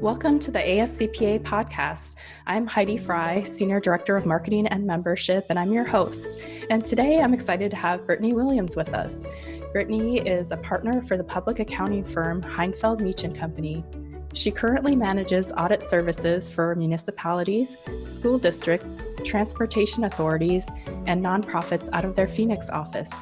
Welcome to the ASCPA podcast. I'm Heidi Fry, Senior Director of Marketing and Membership, and I'm your host. And today I'm excited to have Brittany Williams with us. Brittany is a partner for the public accounting firm Heinfeld Meech and Company. She currently manages audit services for municipalities, school districts, transportation authorities, and nonprofits out of their Phoenix office.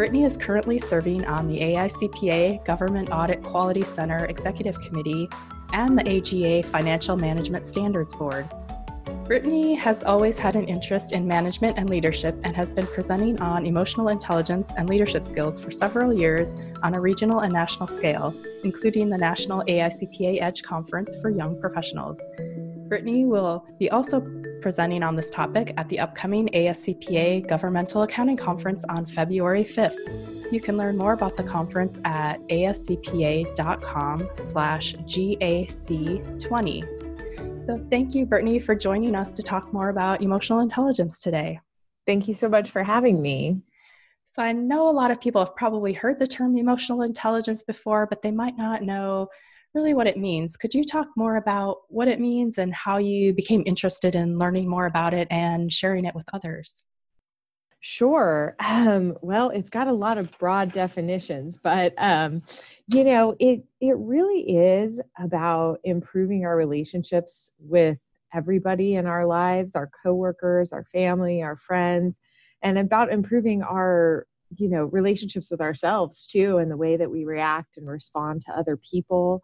Brittany is currently serving on the AICPA Government Audit Quality Center Executive Committee and the AGA Financial Management Standards Board. Brittany has always had an interest in management and leadership and has been presenting on emotional intelligence and leadership skills for several years on a regional and national scale, including the National AICPA Edge Conference for Young Professionals. Brittany will be also presenting on this topic at the upcoming ASCPA Governmental Accounting Conference on February 5th. You can learn more about the conference at ascpa.com slash GAC20. So, thank you, Brittany, for joining us to talk more about emotional intelligence today. Thank you so much for having me. So, I know a lot of people have probably heard the term emotional intelligence before, but they might not know really what it means. Could you talk more about what it means and how you became interested in learning more about it and sharing it with others? Sure. Um, well, it's got a lot of broad definitions, but um, you know, it it really is about improving our relationships with everybody in our lives, our coworkers, our family, our friends, and about improving our you know relationships with ourselves too, and the way that we react and respond to other people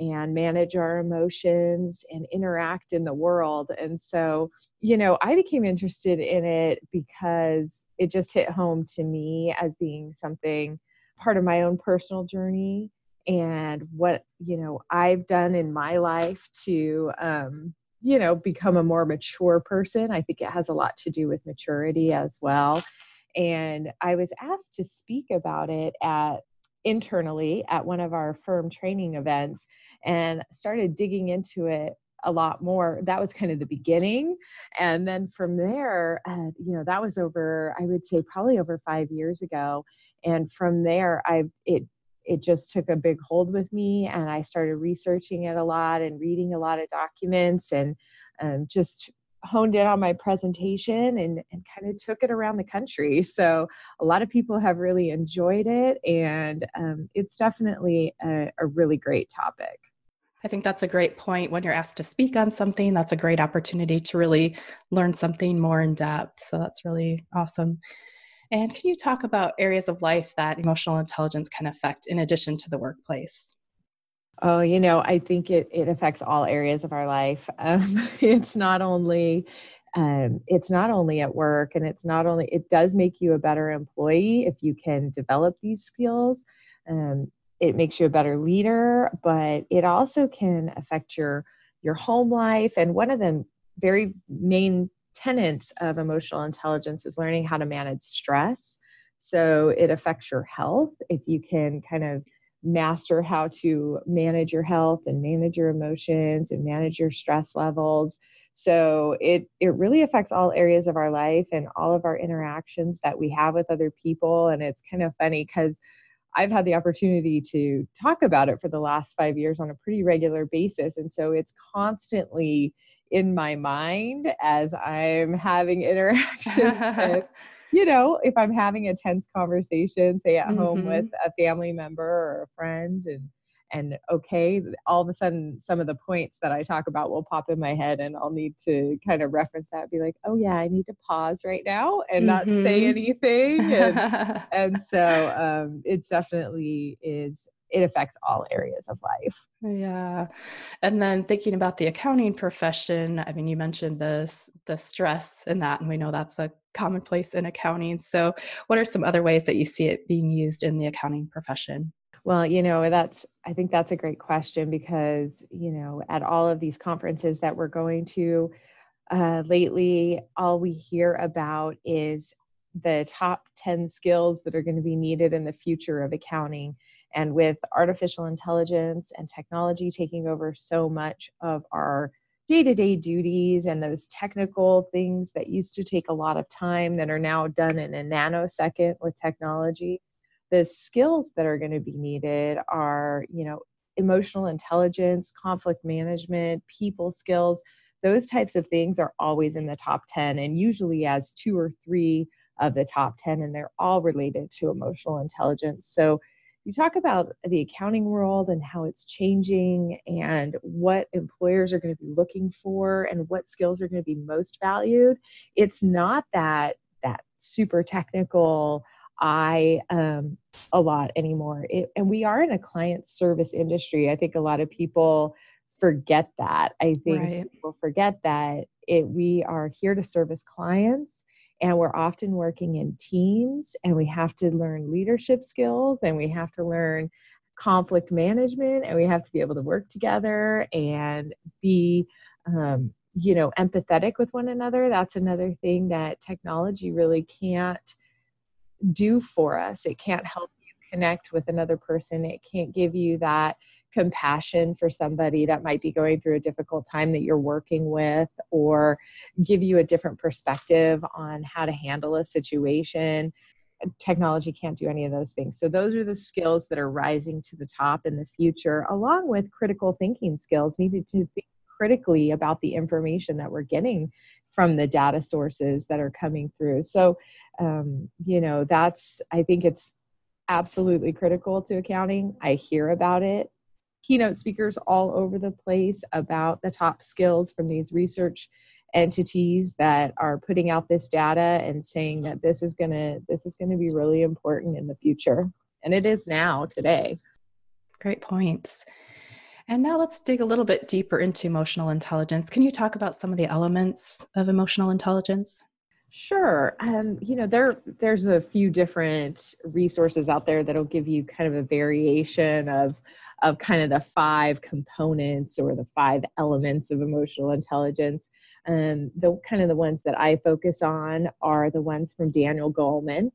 and manage our emotions and interact in the world. And so, you know, I became interested in it because it just hit home to me as being something part of my own personal journey and what, you know, I've done in my life to, um, you know, become a more mature person. I think it has a lot to do with maturity as well. And I was asked to speak about it at internally at one of our firm training events and started digging into it a lot more that was kind of the beginning and then from there uh, you know that was over i would say probably over five years ago and from there i it it just took a big hold with me and i started researching it a lot and reading a lot of documents and um, just honed in on my presentation and, and kind of took it around the country. So a lot of people have really enjoyed it, and um, it's definitely a, a really great topic. I think that's a great point. When you're asked to speak on something, that's a great opportunity to really learn something more in depth. So that's really awesome. And can you talk about areas of life that emotional intelligence can affect in addition to the workplace? Oh, you know, I think it it affects all areas of our life. Um, it's not only um, it's not only at work, and it's not only it does make you a better employee if you can develop these skills. Um, it makes you a better leader, but it also can affect your your home life. And one of the very main tenets of emotional intelligence is learning how to manage stress. So it affects your health. If you can kind of master how to manage your health and manage your emotions and manage your stress levels. So it it really affects all areas of our life and all of our interactions that we have with other people. And it's kind of funny cuz I've had the opportunity to talk about it for the last 5 years on a pretty regular basis. And so it's constantly in my mind as I'm having interaction with you know, if I'm having a tense conversation, say at mm-hmm. home with mm-hmm. a family member or a friend, and and okay, all of a sudden some of the points that I talk about will pop in my head, and I'll need to kind of reference that, be like, oh yeah, I need to pause right now and mm-hmm. not say mm-hmm. anything, and, and so um, it definitely is it affects all areas of life. Yeah. And then thinking about the accounting profession, I mean, you mentioned this the stress in that, and we know that's a commonplace in accounting. So what are some other ways that you see it being used in the accounting profession? Well, you know, that's I think that's a great question because, you know, at all of these conferences that we're going to uh, lately, all we hear about is the top 10 skills that are going to be needed in the future of accounting. And with artificial intelligence and technology taking over so much of our day to day duties and those technical things that used to take a lot of time that are now done in a nanosecond with technology. The skills that are going to be needed are, you know, emotional intelligence, conflict management, people skills. Those types of things are always in the top 10 and usually as two or three of the top 10, and they're all related to emotional intelligence. So, you talk about the accounting world and how it's changing and what employers are going to be looking for and what skills are going to be most valued it's not that that super technical i um a lot anymore it, and we are in a client service industry i think a lot of people forget that i think right. people forget that it we are here to service clients and we're often working in teams and we have to learn leadership skills and we have to learn conflict management and we have to be able to work together and be um, you know empathetic with one another. That's another thing that technology really can't do for us. It can't help you connect with another person. It can't give you that compassion for somebody that might be going through a difficult time that you're working with or give you a different perspective on how to handle a situation. Technology can't do any of those things. So those are the skills that are rising to the top in the future along with critical thinking skills needed to think critically about the information that we're getting from the data sources that are coming through. So um, you know that's i think it's absolutely critical to accounting. I hear about it keynote speakers all over the place about the top skills from these research entities that are putting out this data and saying that this is going to this is going to be really important in the future. And it is now today. Great points. And now let's dig a little bit deeper into emotional intelligence. Can you talk about some of the elements of emotional intelligence? Sure. Um, you know, there there's a few different resources out there that'll give you kind of a variation of of kind of the five components or the five elements of emotional intelligence. Um, the kind of the ones that I focus on are the ones from Daniel Goleman,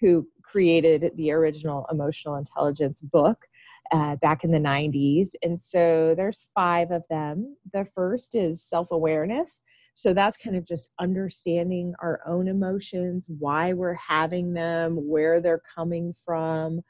who created the original emotional intelligence book. Uh, back in the 90s. And so there's five of them. The first is self awareness. So that's kind of just understanding our own emotions, why we're having them, where they're coming from,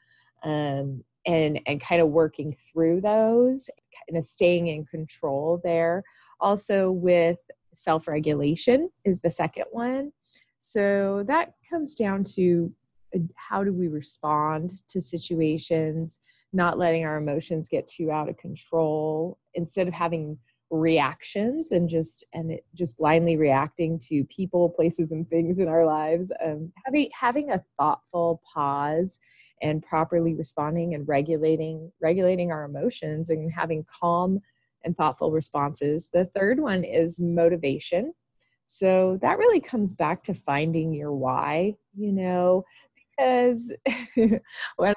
um, and and kind of working through those kind of staying in control there. Also with self-regulation is the second one. So that comes down to uh, how do we respond to situations not letting our emotions get too out of control instead of having reactions and just and it, just blindly reacting to people places and things in our lives um, having having a thoughtful pause and properly responding and regulating regulating our emotions and having calm and thoughtful responses the third one is motivation so that really comes back to finding your why you know because when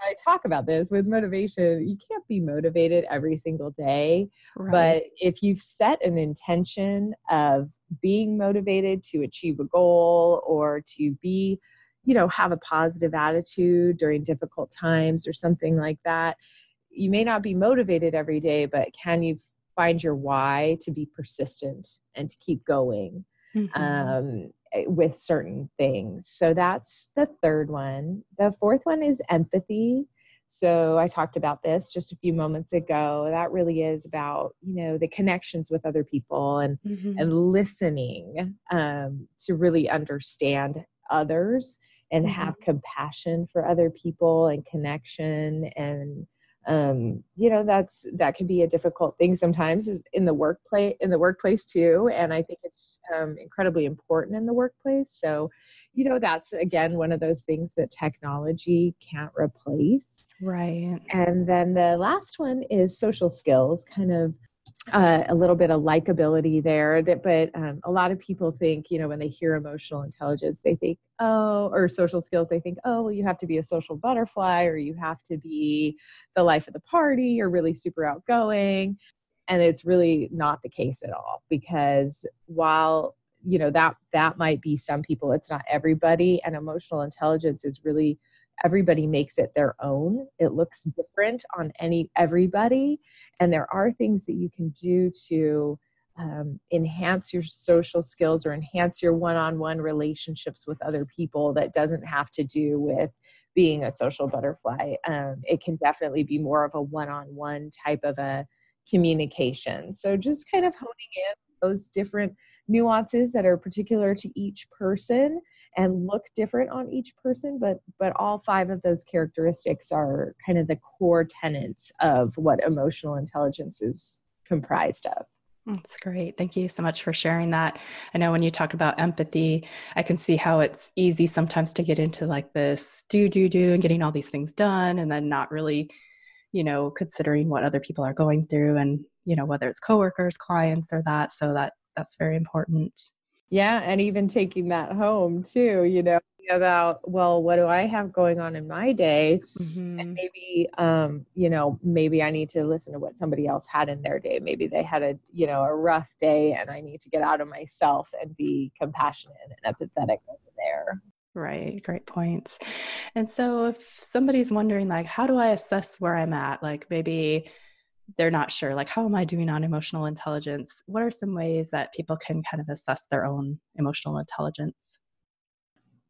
I talk about this with motivation, you can't be motivated every single day. Right. But if you've set an intention of being motivated to achieve a goal or to be you know have a positive attitude during difficult times or something like that you may not be motivated every day but can you find your why to be persistent and to keep going mm-hmm. um, eh, with certain things? So that's the third one. The fourth one is empathy. So i talked about this just a few moments ago. That really is about you know the connections with other people and mm-hmm. and listening um, to really understand others and mm-hmm. have compassion for other people and connection and um, you know that's that can be a difficult thing sometimes in the workplace in the workplace too and i think it's um, incredibly important in the workplace. So you know that's again one of those things that technology can't replace. Right. And then the last one is social skills kind of uh, a little bit of likability there that but um, a lot of people think you know when they hear emotional intelligence they think oh or social skills they think oh well you have to be a social butterfly or you have to be the life of the party or really super outgoing. And it's really not the case at all because while you know that that might be some people it's not everybody and emotional intelligence is really everybody makes it their own. It looks different on any everybody. And there are things that you can do to um, enhance your social skills or enhance your one-on-one relationships with other people that doesn't have to do with being a social butterfly. Um, it can definitely be more of a one-on-one type of a communication. So just kind of honing in those different nuances that are particular to each person and look different on each person but but all five of those characteristics are kind of the core tenets of what emotional intelligence is comprised of that's great. Thank you so much for sharing that. I know when you talk about empathy, I can see how it's easy sometimes to get into like this do, do, do, and getting all these things done, and then not really, you know, considering what other people are going through and, you know, whether it's coworkers, clients, or that. So that that's very important. Yeah. And even taking that home too, you know, about well what do i have going on in my day mm-hmm. and maybe um you know maybe i need to listen to what somebody else had in their day maybe they had a you know a rough day and i need to get out of myself and be compassionate and empathetic over there Right, great points. And so if somebody's wondering like how do I assess where I'm at? Like maybe they're not sure like how am I doing on emotional intelligence? What are some ways that people can kind of assess their own emotional intelligence?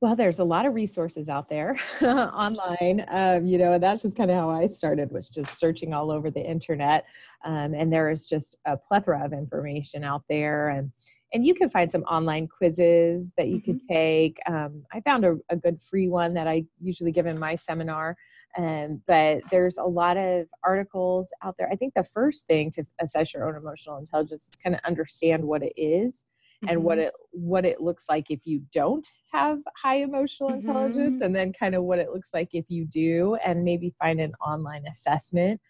Well, there's a lot of resources out there online, um, you know, that's just kind of how I started was just searching all over the internet. Um, and there is just a plethora of information out there. And, and you can find some online quizzes that you mm-hmm. could take. Um, I found a, a, good free one that I usually give in my seminar. Um, but there's a lot of articles out there. I think the first thing to assess your own emotional intelligence is kind of understand what it is mm-hmm. and what mm-hmm. it what it looks like if you don't have high emotional mm-hmm. intelligence and then kind of what it looks like if you do and maybe find an online assessment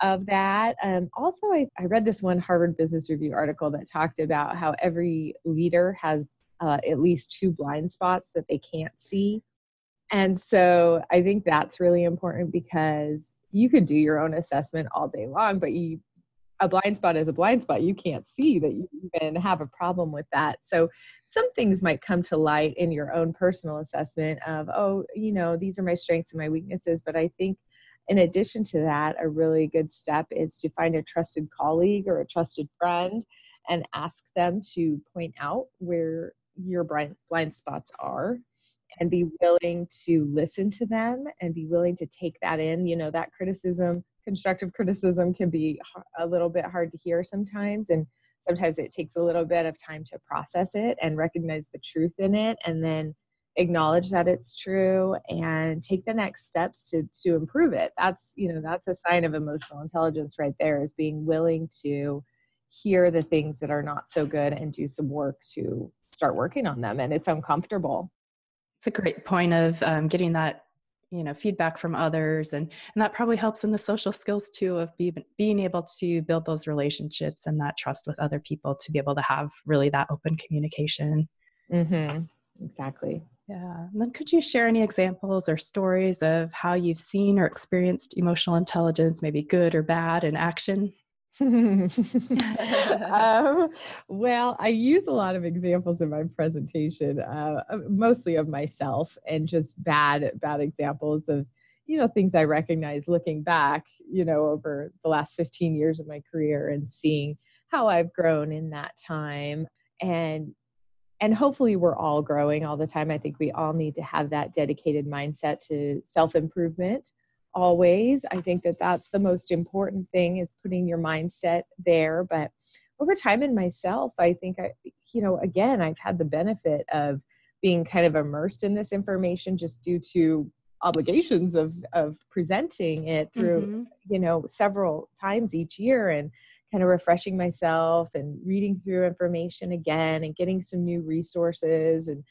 of that. Um, also, I, I, read this one Harvard Business Review article that talked about how every leader has uh, at least two blind spots that they can't see. And so I think that's really important because you could do your own assessment all day long, but you a blind spot is a blind spot. You can't see that you even have a problem with that. So some things might come to light in your own personal assessment of, oh, you know, these are my strengths and my weaknesses. But I think in addition to that, a really good step is to find a trusted colleague or a trusted friend and ask them to point out where your blind, spots are and be willing to listen to them and be willing to take that in. You know, that criticism constructive criticism can be a little bit hard to hear sometimes and sometimes it takes a little bit of time to process it and recognize the truth in it and then acknowledge that it's true and take the next steps to to improve it. That's you know that's a sign of emotional intelligence right there is being willing to hear the things that are not so good and do some work to start working on them and it's uncomfortable. It's a great point of um, getting that you know feedback from others and and that probably helps in the social skills too of be, being able to build those relationships and that trust with other people to be able to have really that open communication. Mm-hmm. exactly yeah and then could you share any examples or stories of how you've seen or experienced emotional intelligence maybe good or bad in action? Um, well, I use a lot of examples in my presentation, uh, mostly of myself, and just bad bad examples of you know things I recognize looking back, you know, over the last 15 years of my career and seeing how I've grown in that time, and and hopefully we're all growing all the time. I think we all need to have that dedicated mindset to self improvement always. I think that that's the most important thing is putting your mindset there. But over time in myself, I think I, you know, again, I've had the benefit of being kind of immersed in this information just due to obligations of of presenting it through mm-hmm. you know several times each year and kind of refreshing myself and reading through information again and getting some new resources and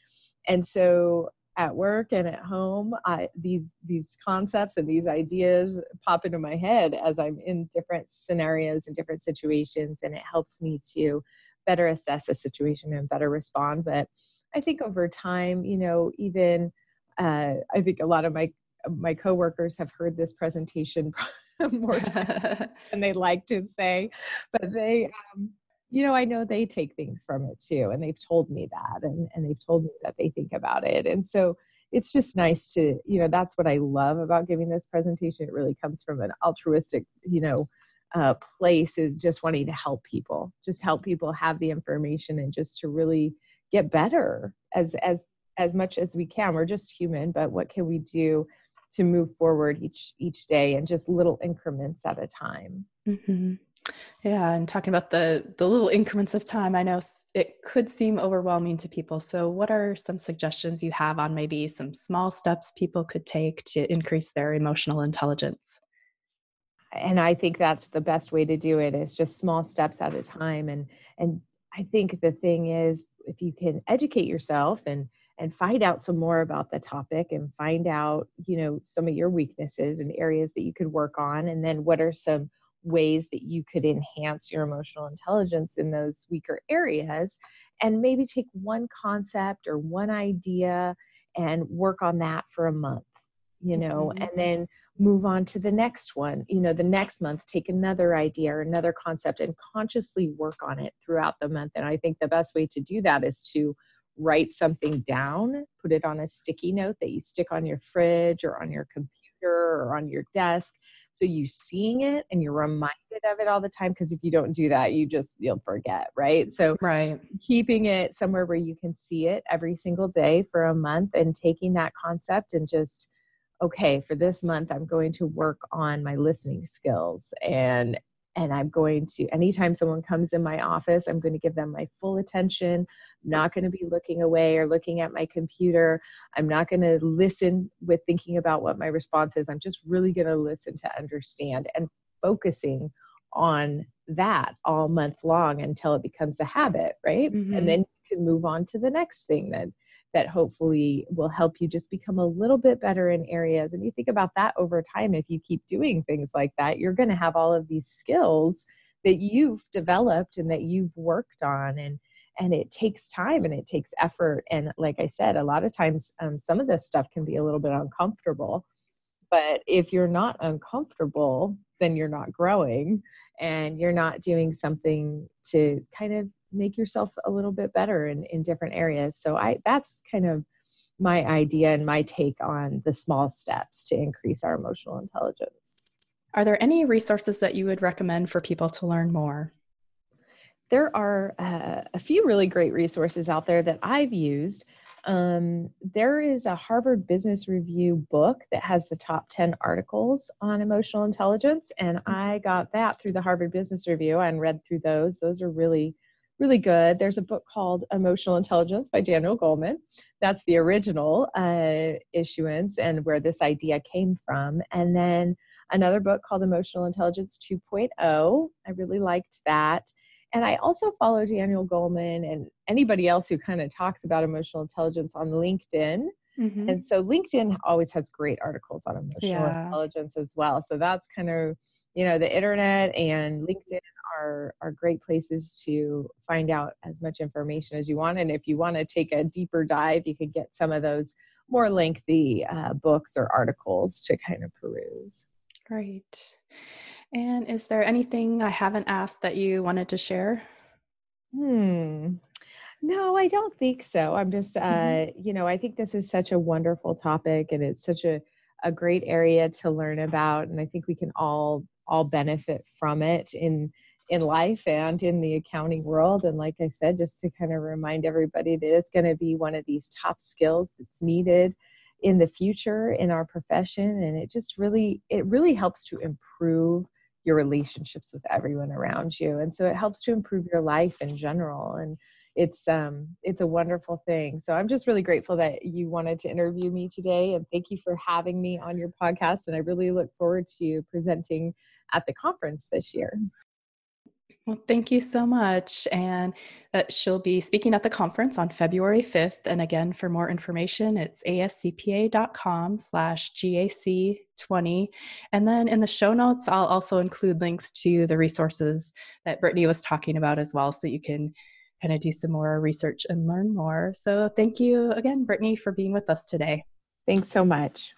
and so at work and at home I, these these concepts and these ideas pop into my head as i'm in different scenarios and different situations and it helps me to better assess a situation and better respond. But i think over time you know even uh, i think a lot of my my coworkers have heard this presentation more than they like to say but they um, you know, I know they take things from it too. And they've told me that and, and they've told me that they think about it. And so it's just nice to, you know, that's what I love about giving this presentation. It really comes from an altruistic, you know, uh, place is just wanting to help people, just help people have the information and just to really get better as as as much as we can. We're just human, but what can we do to move forward each each day and just little increments at a time? Mm-hmm. Yeah, and talking about the the little increments of time, I know it could seem overwhelming to people. So, what are some suggestions you have on maybe some small steps people could take to increase their emotional intelligence? And I think that's the best way to do it is just small steps at a time. And and I think the thing is, if you can educate yourself and and find out some more about the topic and find out you know some of your weaknesses and areas that you could work on and then what are some ways that you could enhance your emotional intelligence in those weaker areas and maybe take one concept or one idea and work on that for a month you know mm-hmm. and then move on to the next one you know the next month take another idea or another concept and consciously work on it throughout the month. And i think the best way to do that is to write something down put it on a sticky note that you stick on your fridge or on your computer or on your desk so you seeing it and you're reminded of it all the time because if you don't do that you just you'll forget right? So right. keeping it somewhere where you can see it every single day for a month and taking that concept and just okay for this month i'm going to work on my listening skills and and I'm going to, anytime someone comes in my office, I'm going to give them my full attention. I'm not going to be looking away or looking at my computer. I'm not going to listen with thinking about what my response is. I'm just really going to listen to understand and focusing on that all month long until it becomes a habit, right? Mm-hmm. And then you can move on to the next thing that that hopefully will help you just become a little bit better in areas. And you think about that over time, if you keep doing things like that, you're going to have all of these skills that you've developed and that you've worked on. And and it takes time and it takes effort. And like I said, a lot of times um, some of this stuff can be a little bit uncomfortable. But if you're not uncomfortable, then you're not growing and you're not doing something to kind of make yourself a little bit better in, in different areas. So I that's kind of my idea and my take on the small steps to increase our emotional intelligence. Are there any resources that you would recommend for people to learn more? There are uh, a few really great resources out there that I've used. Um, there is a Harvard Business Review book that has the top 10 articles on emotional intelligence, and mm. I got that through the Harvard Business Review and read through those. Those are really really good. There's a book called Emotional Intelligence by Daniel Goleman. That's the original uh, issuance and where this idea came from. And then another book called Emotional Intelligence 2.0. I really liked that. And I also follow Daniel Goleman and anybody else who kind of talks about emotional intelligence on LinkedIn. Mm-hmm. And so LinkedIn always has great articles on emotional yeah. intelligence as well. So that's kind of, you know, the internet and LinkedIn are are great places to find out as much information as you want and if you want to take a deeper dive you could get some of those more lengthy uh, books or articles to kind of peruse great and is there anything i haven't asked that you wanted to share hmm no, I don't think so. I'm just, uh, mm-hmm. you know, I think this is such a wonderful topic and it's such a, a great area to learn about. And I think we can all, all benefit from it in in life and in the accounting world. And like I said, just to kind of remind everybody that it's going to be one of these top skills that's needed in the future in our profession. And it just really, it really helps to improve your relationships with everyone around you. And so it helps to improve your life in general. And it's um it's a wonderful thing so i'm just really grateful that you wanted to interview me today and thank you for having me on your podcast and i really look forward to presenting at the conference this year well, thank you so much. And uh, she'll be speaking at the conference on February 5th. And again, for more information, it's ascpa.com slash GAC20. And then in the show notes, I'll also include links to the resources that Brittany was talking about as well. So you can kind of do some more research and learn more. So thank you again, Brittany, for being with us today. Thanks so much.